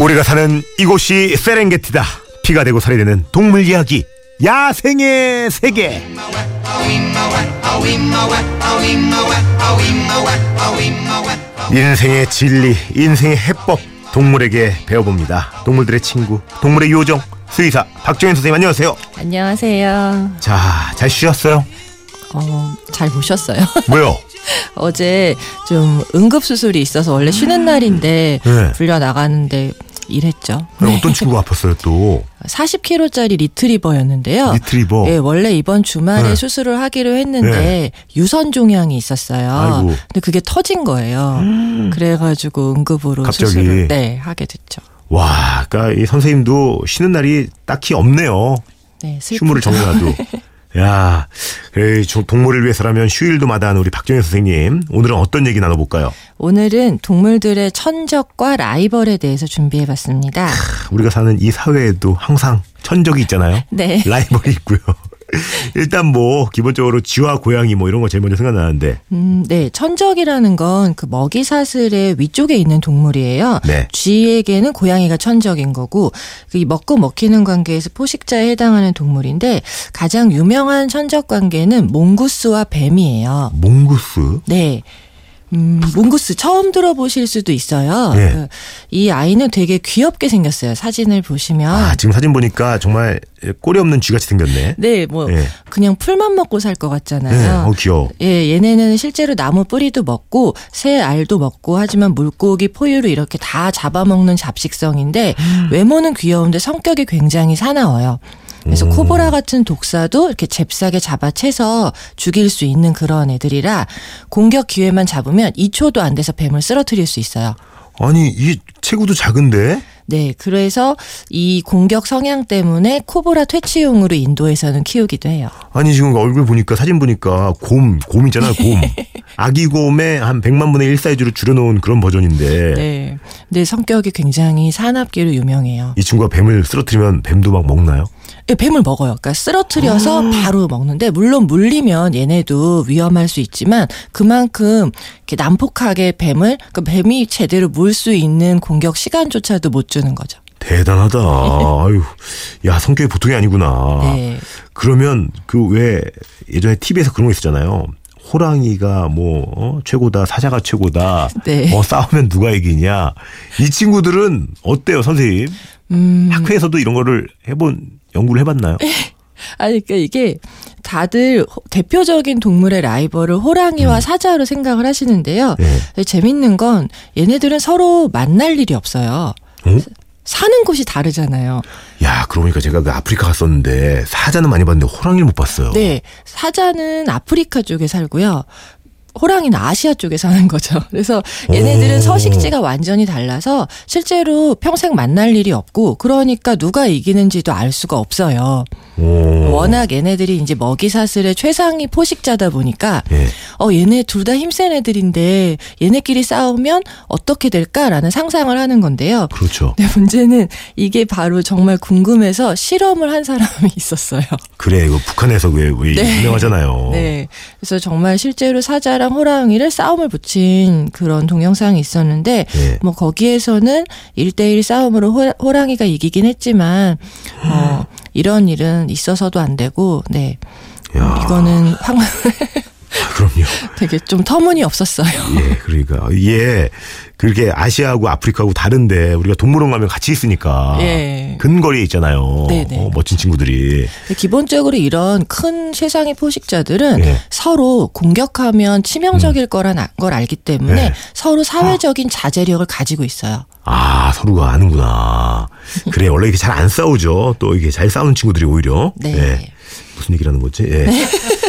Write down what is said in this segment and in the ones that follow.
우리가 사는 이곳이 세렝게티다. 피가 되고 살이 되는 동물 이야기. 야생의 세계. 인생의 진리, 인생의 해법, 동물에게 배워봅니다. 동물들의 친구, 동물의 요정, 수의사 박정현 선생님 안녕하세요. 안녕하세요. 자, 잘 쉬셨어요? 어, 잘 보셨어요? 뭐요? 어제 좀 응급수술이 있어서 원래 쉬는 날인데 네. 불려 나가는데 일했죠. 어떤 친구가 아팠어요 또? 40kg짜리 리트리버였는데요. 리트리버. 예, 원래 이번 주말에 네. 수술을 하기로 했는데 네. 유선 종양이 있었어요. 아이고. 음. 근데 그게 터진 거예요. 그래가지고 응급으로 갑자기. 수술을 네, 하게 됐죠. 와, 그러니까 이 선생님도 쉬는 날이 딱히 없네요. 네, 슬프죠. 휴무를 정해놔도. 야, 그래, 저 동물을 위해서라면 휴일도 마다하는 우리 박정현 선생님. 오늘은 어떤 얘기 나눠볼까요? 오늘은 동물들의 천적과 라이벌에 대해서 준비해봤습니다. 우리가 사는 이 사회에도 항상 천적이 있잖아요. 네. 라이벌이 있고요. 일단 뭐 기본적으로 쥐와 고양이 뭐 이런 거 제일 먼저 생각나는데 음, 네. 천적이라는 건 그 먹이 사슬의 위쪽에 있는 동물이에요. 네. 쥐에게는 고양이가 천적인 거고 그 먹고 먹히는 관계에서 포식자에 해당하는 동물인데 가장 유명한 천적 관계는 몽구스와 뱀이에요. 몽구스 네. 음, 몽구스 처음 들어보실 수도 있어요. 네. 그, 이 아이는 되게 귀엽게 생겼어요. 사진을 보시면. 아 지금 사진 보니까 정말 꼬리 없는 쥐같이 생겼네. 네, 뭐 네. 그냥 풀만 먹고 살것 네, 같잖아요. 어 귀여워. 예, 얘네는 실제로 나무 뿌리도 먹고 새 알도 먹고 하지만 물고기 포유를 이렇게 다 잡아먹는 잡식성인데 외모는 귀여운데 성격이 굉장히 사나워요. 그래서 음. 코브라 같은 독사도 이렇게 잽싸게 잡아채서 죽일 수 있는 그런 애들이라 공격 기회만 잡으면 2초도 안 돼서 뱀을 쓰러뜨릴 수 있어요. 아니 이 체구도 작은데 네, 그래서 이 공격 성향 때문에 코브라 퇴치용으로 인도에서는 키우기도 해요. 아니 지금 얼굴 보니까 사진 보니까 곰 곰이잖아요 곰 아기 곰의 한 100만 분의 1 사이즈로 줄여놓은 그런 버전인데 네, 근데 성격이 굉장히 사납기로 유명해요. 이 친구가 뱀을 쓰러뜨리면 뱀도 막 먹나요? 예, 뱀을 먹어요. 그러니까 쓰러뜨려서 바로 먹는데 물론 물리면 얘네도 위험할 수 있지만 그만큼 이렇게 난폭하게 뱀을 그 뱀이 제대로 물 수 있는 공격 시간조차도 못 주는 거죠. 대단하다. 아유, 야 성격이 보통이 아니구나. 네. 그러면 그 왜 예전에 TV에서 그런 거 있었잖아요. 호랑이가 뭐 어, 최고다, 사자가 최고다. 네. 어 싸우면 누가 이기냐. 이 친구들은 어때요, 선생님? 음. 학회에서도 이런 거를 해본 연구를 해봤나요? 아니 그러니까 이게 다들 호- 대표적인 동물의 라이벌을 호랑이와 사자로 생각을 하시는데요. 네. 재밌는 건 얘네들은 서로 만날 일이 없어요. 어? 사는 곳이 다르잖아요. 야, 그러니까 제가 그 아프리카 갔었는데 사자는 많이 봤는데 호랑이를 못 봤어요. 네. 사자는 아프리카 쪽에 살고요. 호랑이는 아시아 쪽에 사는 거죠. 그래서 얘네들은 오. 서식지가 완전히 달라서 실제로 평생 만날 일이 없고 그러니까 누가 이기는지도 알 수가 없어요. 오. 워낙 얘네들이 이제 먹이 사슬의 최상위 포식자다 보니까 예. 어 얘네 둘 다 힘센 애들인데 얘네끼리 싸우면 어떻게 될까라는 상상을 하는 건데요. 그렇죠. 근데 문제는 이게 바로 정말 궁금해서 실험을 한 사람이 있었어요. 그래, 이거 북한에서 왜, 왜 네. 유명하잖아요. 네. 그래서 정말 실제로 사자랑 호랑이를 싸움을 붙인 그런 동영상이 있었는데 네. 뭐 거기에서는 1대1 싸움으로 호, 호랑이가 이기긴 했지만 어 이런 일은 있어서도 안 되고 네. 야. 이거는 황 아, 그럼요. 되게 좀 터무니 없었어요. 예, 그러니까 이게 그렇게 아시아하고 아프리카하고 다른데 우리가 동물원 가면 같이 있으니까 예. 근거리에 있잖아요. 네네. 어, 멋진 친구들이. 기본적으로 이런 큰 세상의 포식자들은 예. 서로 공격하면 치명적일 거란 아- 걸 알기 때문에 네. 서로 사회적인 자제력을 가지고 있어요. 아 서로가 아는구나. 그래 원래 이렇게 잘 안 싸우죠. 또 이게 잘 싸우는 친구들이 오히려. 네. 예. 무슨 얘기라는 거지? 예.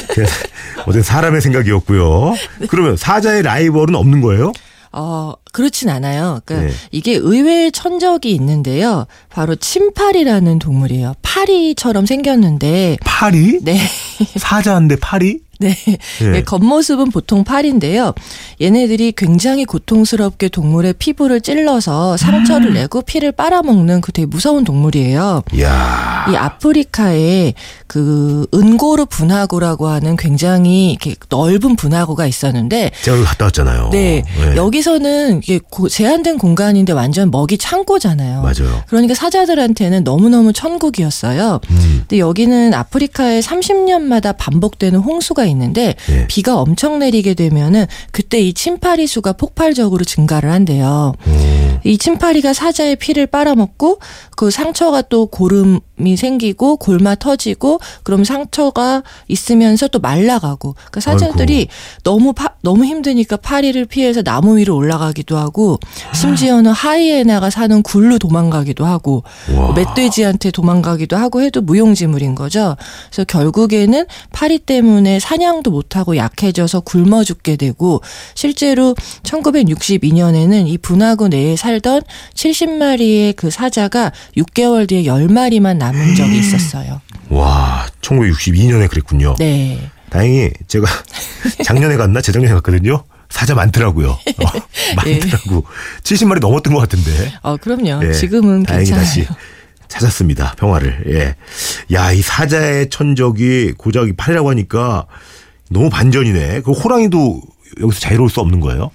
그래서 어쨌든 사람의 생각이었고요. 네. 그러면 사자의 라이벌은 없는 거예요? 어, 그렇진 않아요. 그러니까 네. 이게 의외의 천적이 있는데요. 바로 침파리라는 동물이에요. 파리처럼 생겼는데, 파리? 네. 사자인데 파리? 네. 예. 예, 겉모습은 보통 팔인데요. 얘네들이 굉장히 고통스럽게 동물의 피부를 찔러서 상처를 내고 피를 빨아먹는 그 되게 무서운 동물이에요. 이야. 이 아프리카에 그 은고르 분화구라고 하는 굉장히 이렇게 넓은 분화구가 있었는데 제가 갔다 왔잖아요. 네, 예. 여기서는 이게 고- 제한된 공간인데 완전 먹이 창고잖아요. 맞아요. 그러니까 사자들한테는 너무너무 천국이었어요. 음. 근데 여기는 아프리카에 30년마다 반복되는 홍수가 있는데 예. 비가 엄청 내리게 되면은 그때 이 침파리 수가 폭발적으로 증가를 한대요. 음. 이 침파리가 사자의 피를 빨아먹고 그 상처가 또 고름이 생기고 골마 터지고 그럼 상처가 있으면서 또 말라가고 그러니까 사자들이 너무 파, 너무 힘드니까 파리를 피해서 나무 위로 올라가기도 하고 심지어는 하이에나가 사는 굴로 도망가기도 하고 와. 멧돼지한테 도망가기도 하고 해도 무용지물인 거죠. 그래서 결국에는 파리 때문에 사냥도 못하고 약해져서 굶어 죽게 되고 실제로 1962년에는 이 분화구 내에 살던 70마리의 그 사자가 6개월 뒤에 10마리만 남은 적이 있었어요. 와, 1962년에 그랬군요. 네. 다행히 제가 작년에 갔나 재작년에 갔거든요. 사자 많더라고요. 어, 예. 많더라고. 70마리 넘었던 것 같은데. 어, 그럼요. 예, 지금은 다행히 괜찮아요. 다시 찾았습니다. 평화를. 예. 야, 이 사자의 천적이 고작이 팔이라고 하니까 너무 반전이네. 그 호랑이도 여기서 자유로울 수 없는 거예요?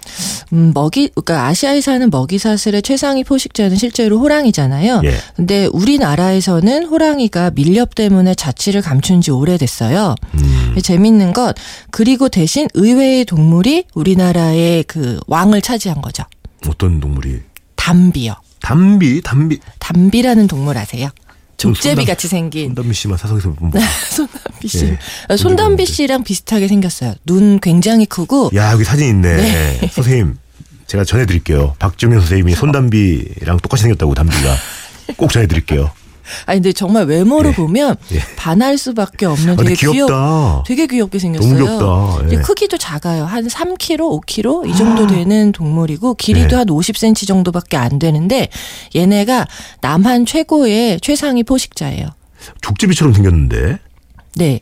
음, 먹이, 그러니까 아시아에 사는 먹이 사슬의 최상위 포식자는 실제로 호랑이잖아요. 예. 근데 우리나라에서는 호랑이가 밀렵 때문에 자취를 감춘 지 오래됐어요. 음. 재밌는 것, 그리고 대신 의외의 동물이 우리나라의 그 왕을 차지한 거죠. 어떤 동물이? 담비요. 담비, 담비. 담비라는 동물 아세요? 족제비 같이 생긴 손담비 씨만 사석에서 보면 뭐. 손담비 씨. 예. 어, 손담비 씨랑 비슷하게 생겼어요. 눈 굉장히 크고 야, 여기 사진 있네. 선생님, 제가 전해드릴게요. 박정현 선생님이 손담비랑 똑같이 생겼다고, 담비가. 꼭 전해드릴게요. 아니 근데 정말 외모로 예. 보면 예. 반할 수밖에 없는 아, 되게 귀엽 귀엽다. 되게 귀엽게 생겼어요. 너무 귀엽다. 예. 크기도 작아요. 한 3kg, 5kg 이 정도 되는 동물이고 길이도 네. 한 50cm 정도밖에 안 되는데 얘네가 남한 최고의 최상위 포식자예요. 족제비처럼 생겼는데. 네.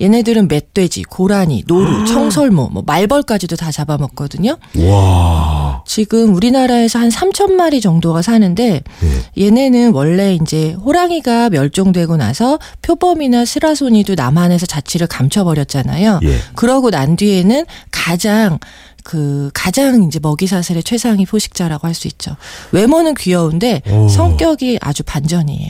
얘네들은 멧돼지, 고라니, 노루, 청설모, 뭐 말벌까지도 다 잡아먹거든요. 와. 지금 우리나라에서 한 3천 마리 정도가 사는데 예. 얘네는 원래 이제 호랑이가 멸종되고 나서 표범이나 스라소니도 남한에서 자취를 감춰버렸잖아요. 예. 그러고 난 뒤에는 가장 그 가장 이제 먹이 사슬의 최상위 포식자라고 할 수 있죠. 외모는 귀여운데 오. 성격이 아주 반전이에요.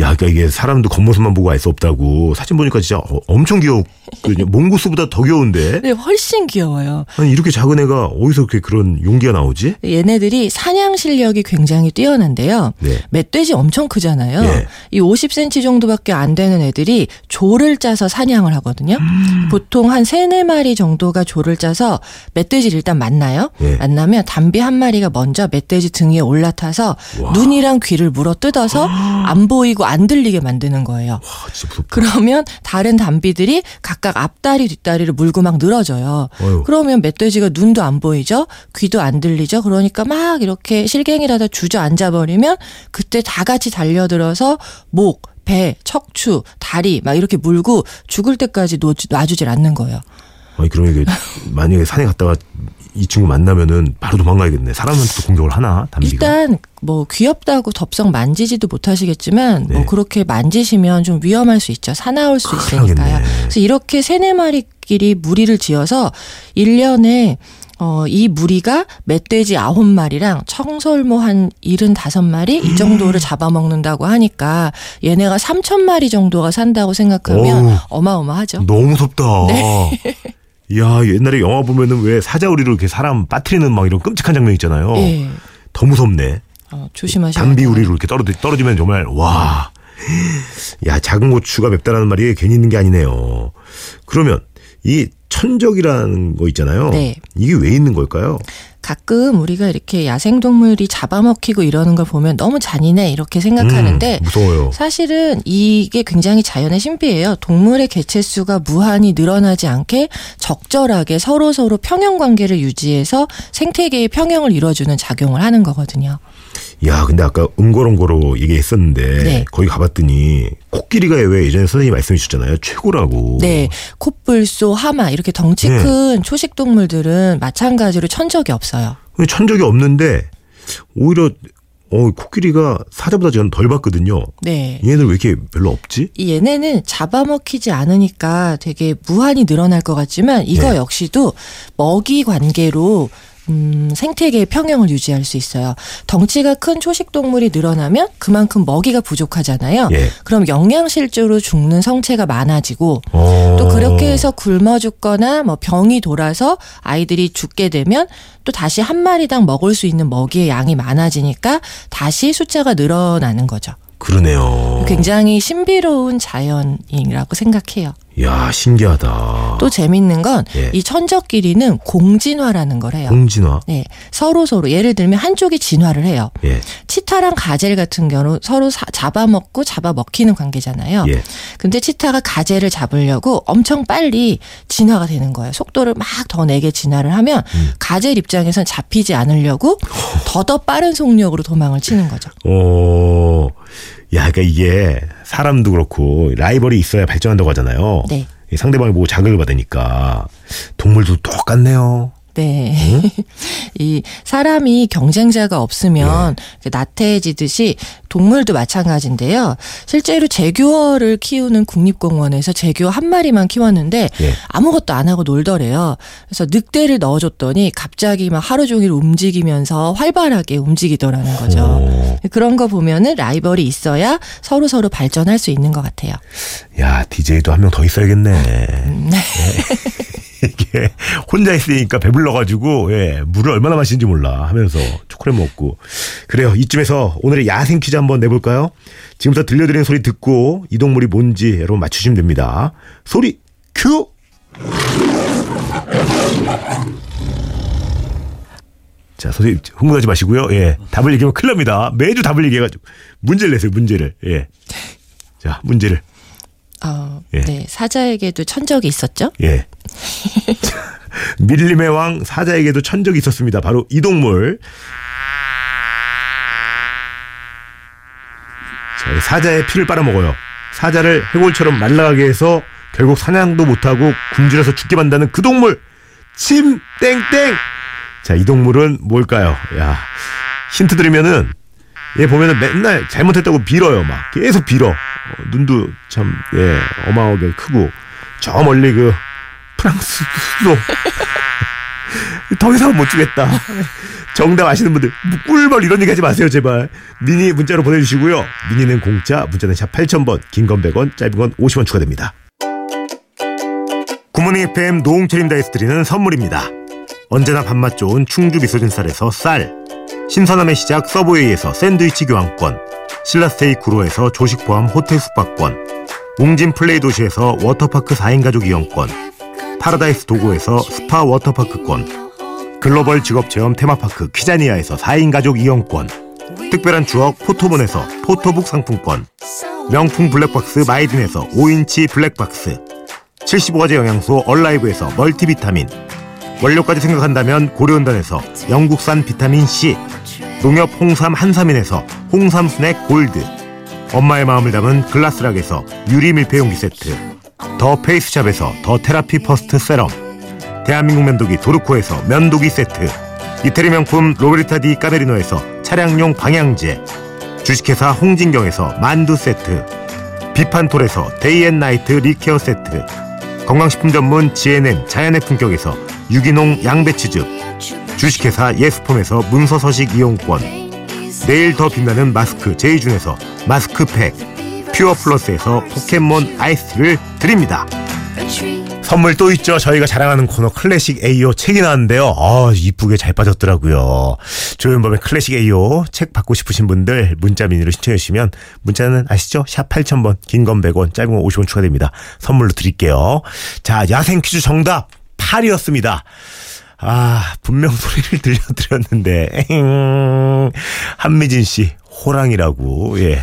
야, 그러니까 이게 사람도 겉모습만 보고 알 수 없다고. 사진 보니까 진짜 어- 엄청 귀엽거든요. 몽구스보다 더 귀여운데. 근데 훨씬 귀여워요. 아니, 이렇게 작은 애가 어디서 그렇게 그런 용기가 나오지? 얘네들이 사냥 실력이 굉장히 뛰어난데요. 네. 멧돼지 엄청 크잖아요. 예. 이 50cm 정도밖에 안 되는 애들이 조를 짜서 사냥을 하거든요. 음. 보통 한 세네 마리 정도가 조를 짜서 멧돼지를 일단 만나요. 예. 만나면 담비 한 마리가 먼저 멧돼지 등 위에 올라타서 와. 눈이랑 귀를 물어 뜯어서 안 보 이고 안 들리게 만드는 거예요. 와. 그러면 다른 담비들이 각각 앞다리 뒷다리를 물고 막 늘어져요. 어휴. 그러면 멧돼지가 눈도 안 보이죠? 귀도 안 들리죠? 그러니까 막 이렇게 실갱이라다 주저앉아 버리면 그때 다 같이 달려들어서 목, 배, 척추, 다리 막 이렇게 물고 죽을 때까지 놓, 놔주질 않는 거예요. 아니, 그럼 이게 만약에 산에 갔다가 이 친구 만나면은 바로 도망가야겠네. 사람한테도 공격을 하나? 담비가? 일단 뭐 귀엽다고 덥석 만지지도 못하시겠지만 뭐 네. 그렇게 만지시면 좀 위험할 수 있죠. 사나울 수 있으니까요. 그래서 이렇게 세네 마리끼리 무리를 지어서 1년에 어, 이 무리가 멧돼지 아홉 마리랑 청설모 한 75마리 이 정도를 잡아먹는다고 하니까 얘네가 3천 마리 정도가 산다고 생각하면. 어마어마하죠. 너무 무섭다. 네. 야, 옛날에 영화 보면은 왜 사자우리로 이렇게 사람 빠뜨리는 막 이런 끔찍한 장면 있잖아요. 예. 더 무섭네. 어, 조심하셔야 담비 돼요. 우리로 이렇게 떨어지, 떨어지면 정말 와. 야, 작은 고추가 맵다라는 말이 괜히 있는 게 아니네요. 그러면 이 천적이라는 거 있잖아요. 네. 이게 왜 있는 걸까요? 가끔 우리가 이렇게 야생동물이 잡아먹히고 이러는 걸 보면 너무 잔인해 이렇게 생각하는데 음, 무서워요. 사실은 이게 굉장히 자연의 신비예요. 동물의 개체수가 무한히 늘어나지 않게 적절하게 서로 서로 평형 관계를 유지해서 생태계의 평형을 이루어주는 작용을 하는 거거든요. 야, 근데 아까 응고롱고로 얘기했었는데 네. 거기 가봤더니 코끼리가 왜 예전에 선생님이 말씀해 주셨잖아요. 최고라고. 네, 콧불소, 하마 이렇게 덩치 네. 큰 초식 동물들은 마찬가지로 천적이 없어요. 천적이 없는데 오히려 어 코끼리가 사자보다 지금 덜 봤거든요. 네. 얘네들 왜 이렇게 별로 없지? 이 얘네는 잡아먹히지 않으니까 되게 무한히 늘어날 것 같지만 이거 네. 역시도 먹이 관계로 음, 생태계의 평형을 유지할 수 있어요. 덩치가 큰 초식 동물이 늘어나면 그만큼 먹이가 부족하잖아요. 예. 그럼 영양실조로 죽는 성체가 많아지고 어. 또 그렇게 해서 굶어 죽거나 뭐 병이 돌아서 아이들이 죽게 되면 또 다시 한 마리당 먹을 수 있는 먹이의 양이 많아지니까 다시 숫자가 늘어나는 거죠. 그러네요. 굉장히 신비로운 자연이라고 생각해요. 야 신기하다. 또 재밌는 건이 예. 천적끼리는 공진화라는 걸 해요. 공진화. 네, 서로 서로 예를 들면 한쪽이 진화를 해요. 예. 치타랑 가젤 같은 경우 서로 사- 잡아먹고 잡아먹히는 관계잖아요. 예. 근데 치타가 가젤을 잡으려고 엄청 빨리 진화가 되는 거예요. 속도를 막 더 내게 진화를 하면 음. 가젤 입장에선 잡히지 않으려고 더더 빠른 속력으로 도망을 치는 거죠. 어. 야, 그러니까 이게 사람도 그렇고 라이벌이 있어야 발전한다고 하잖아요. 네. 이 상대방이 보고 자극을 받으니까 동물도 똑같네요. 네. 이 사람이 경쟁자가 없으면 그 나태해지듯이 동물도 마찬가지인데요. 실제로 제규어를 키우는 국립공원에서 제규어 한 마리만 키웠는데 예. 아무것도 안 하고 놀더래요. 그래서 늑대를 넣어줬더니 갑자기 막 하루 종일 움직이면서 활발하게 움직이더라는 거죠. 어. 그런 거 보면은 라이벌이 있어야 서로 서로 발전할 수 있는 것 같아요. 야, DJ도 한 명 더 있어야겠네. 이게 혼자 있으니까 배불러가지고 예, 물을 얼마나 마시는지 몰라 하면서 초콜릿 먹고 그래요. 이쯤에서 오늘의 야생 퀴즈 한번 내볼까요? 지금부터 들려드리는 소리 듣고 이 동물이 뭔지 여러분 맞추시면 됩니다. 소리 큐. 자, 선생님 흥분하지 마시고요. 예, 답을 얘기하면 큰일 납니다. 매주 답을 얘기해가지고 문제를 내세요. 문제를. 예. 자, 문제를. 어, 예. 네. 사자에게도 천적이 있었죠? 예. 밀림의 왕 사자에게도 천적이 있었습니다. 바로 이 동물. 자, 이 사자의 피를 빨아먹어요. 사자를 해골처럼 말라가게 해서 결국 사냥도 못하고 굶주려서 죽게 만다는 그 동물. 침 땡땡. 자, 이 동물은 뭘까요? 야, 힌트 드리면은 얘 보면은 맨날 잘못했다고 빌어요. 막 계속 빌어. 어, 눈도 참 예, 어마어마하게 크고 저 멀리 그 프랑스 수도 더 이상 못 주겠다. 정답 아시는 분들 꿀벌 이런 얘기 하지 마세요 제발. 미니 문자로 보내주시고요. 미니는 공짜, 문자는 샵 8000번, 긴 건 100원, 짧은 건 50원 추가됩니다. 굿모닝 FM 노홍철입니다에서 드리는 선물입니다. 언제나 밥맛 좋은 충주 미소진 쌀에서 쌀 신선함의 시작 서브웨이에서 샌드위치 교환권 신라스테이 구로에서 조식 포함 호텔 숙박권 웅진 플레이 도시에서 워터파크 4인 가족 이용권 파라다이스 도고에서 스파 워터파크권 글로벌 직업체험 테마파크 키자니아에서 4인 가족 이용권 특별한 추억 포토몬에서 포토북 상품권 명품 블랙박스 마이딘에서 5인치 블랙박스 75가지 영양소 얼라이브에서 멀티비타민 원료까지 생각한다면 고려은단에서 영국산 비타민C 농협 홍삼 한삼인에서 홍삼 스낵 골드. 엄마의 마음을 담은 글라스락에서 유리 밀폐용기 세트. 더 페이스샵에서 더 테라피 퍼스트 세럼. 대한민국 면도기 도르코에서 면도기 세트. 이태리 명품 로베르타 디 까메리노에서 차량용 방향제. 주식회사 홍진경에서 만두 세트. 비판톨에서 데이앤나이트 리케어 세트. 건강식품 전문 GNM 자연의 품격에서 유기농 양배추즙. 주식회사 예스폼에서 문서서식 이용권 내일 더 빛나는 마스크 제이준에서 마스크팩 퓨어 플러스에서 포켓몬 아이스를 드립니다 선물 또 있죠. 저희가 자랑하는 코너 클래식 AO 책이 나왔는데요. 아, 이쁘게 잘 빠졌더라고요. 조현범의 클래식 AO 책 받고 싶으신 분들 문자 미니로 신청해 주시면 문자는 아시죠? 샵 8000번, 긴 건 100원, 짧은 건 50원 추가됩니다. 선물로 드릴게요. 자, 야생 퀴즈 정답 8이었습니다. 아, 분명 소리를 들려드렸는데. 한미진 씨, 호랑이라고, 예.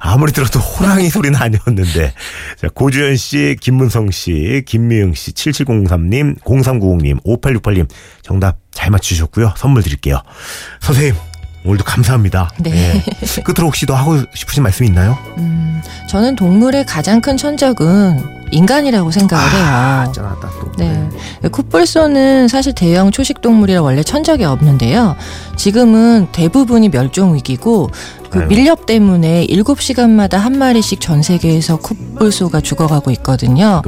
아무리 들어도 호랑이 소리는 아니었는데. 자, 고주현 씨, 김문성 씨, 김미영 씨, 7703님, 0390님, 5868님, 정답 잘 맞추셨고요. 선물 드릴게요. 선생님, 오늘도 감사합니다. 네. 예. 끝으로 혹시 더 하고 싶으신 말씀 있나요? 음, 저는 동물의 가장 큰 천적은 인간이라고 생각을 아, 해요. 짠하다 또. 네. 코뿔소는 사실 대형 초식 동물이라 원래 천적이 없는데요. 지금은 대부분이 멸종 위기고 그 아유. 밀렵 때문에 7시간마다 한 마리씩 전 세계에서 코뿔소가 죽어가고 있거든요.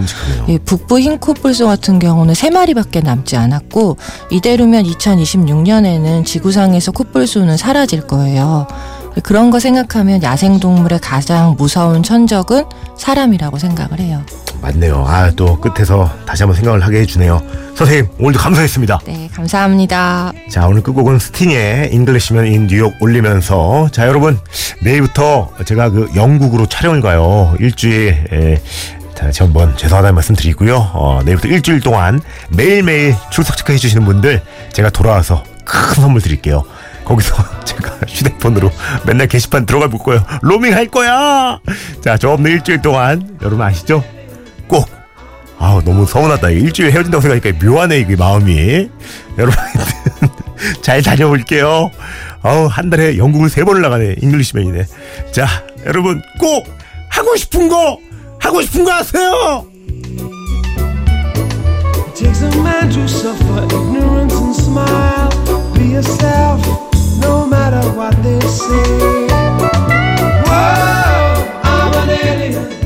예, 북부 흰 코뿔소 같은 경우는 세 마리밖에 남지 않았고 이대로면 2026년에는 지구상에서 코뿔소는 사라질 거예요. 그런 거 생각하면 야생동물의 가장 무서운 천적은 사람이라고 생각을 해요. 맞네요. 아, 또 끝에서 다시 한번 생각을 하게 해주네요. 선생님, 오늘도 감사했습니다. 네, 감사합니다. 자, 오늘 끝곡은 스팅의 Englishman in New York 올리면서 자, 여러분, 내일부터 제가 그 영국으로 촬영을 가요. 일주일, 에, 다시 한번 죄송하다는 말씀 드리고요. 어, 내일부터 일주일 동안 매일매일 출석 체크해 주시는 분들 제가 돌아와서 큰 선물 드릴게요. 거기서 제가 휴대폰으로 맨날 게시판 들어가 볼 거예요. 로밍 할 거야! 자, 저 없는 일주일 동안 여러분 아시죠? 꼭 아우 너무 서운하다. 일주일 헤어진다고 생각하니까 묘하네 이게 마음이. 여러분 잘 다녀올게요. 아우 한 달에 영국을 세 번을 나가네 잉글리시맨이네. 자 여러분 꼭 하고 싶은 거 하고 싶은 거 하세요. Takes a man to suffer ignorance and smile. Be yourself, no matter what they say. Whoa, I'm an alien.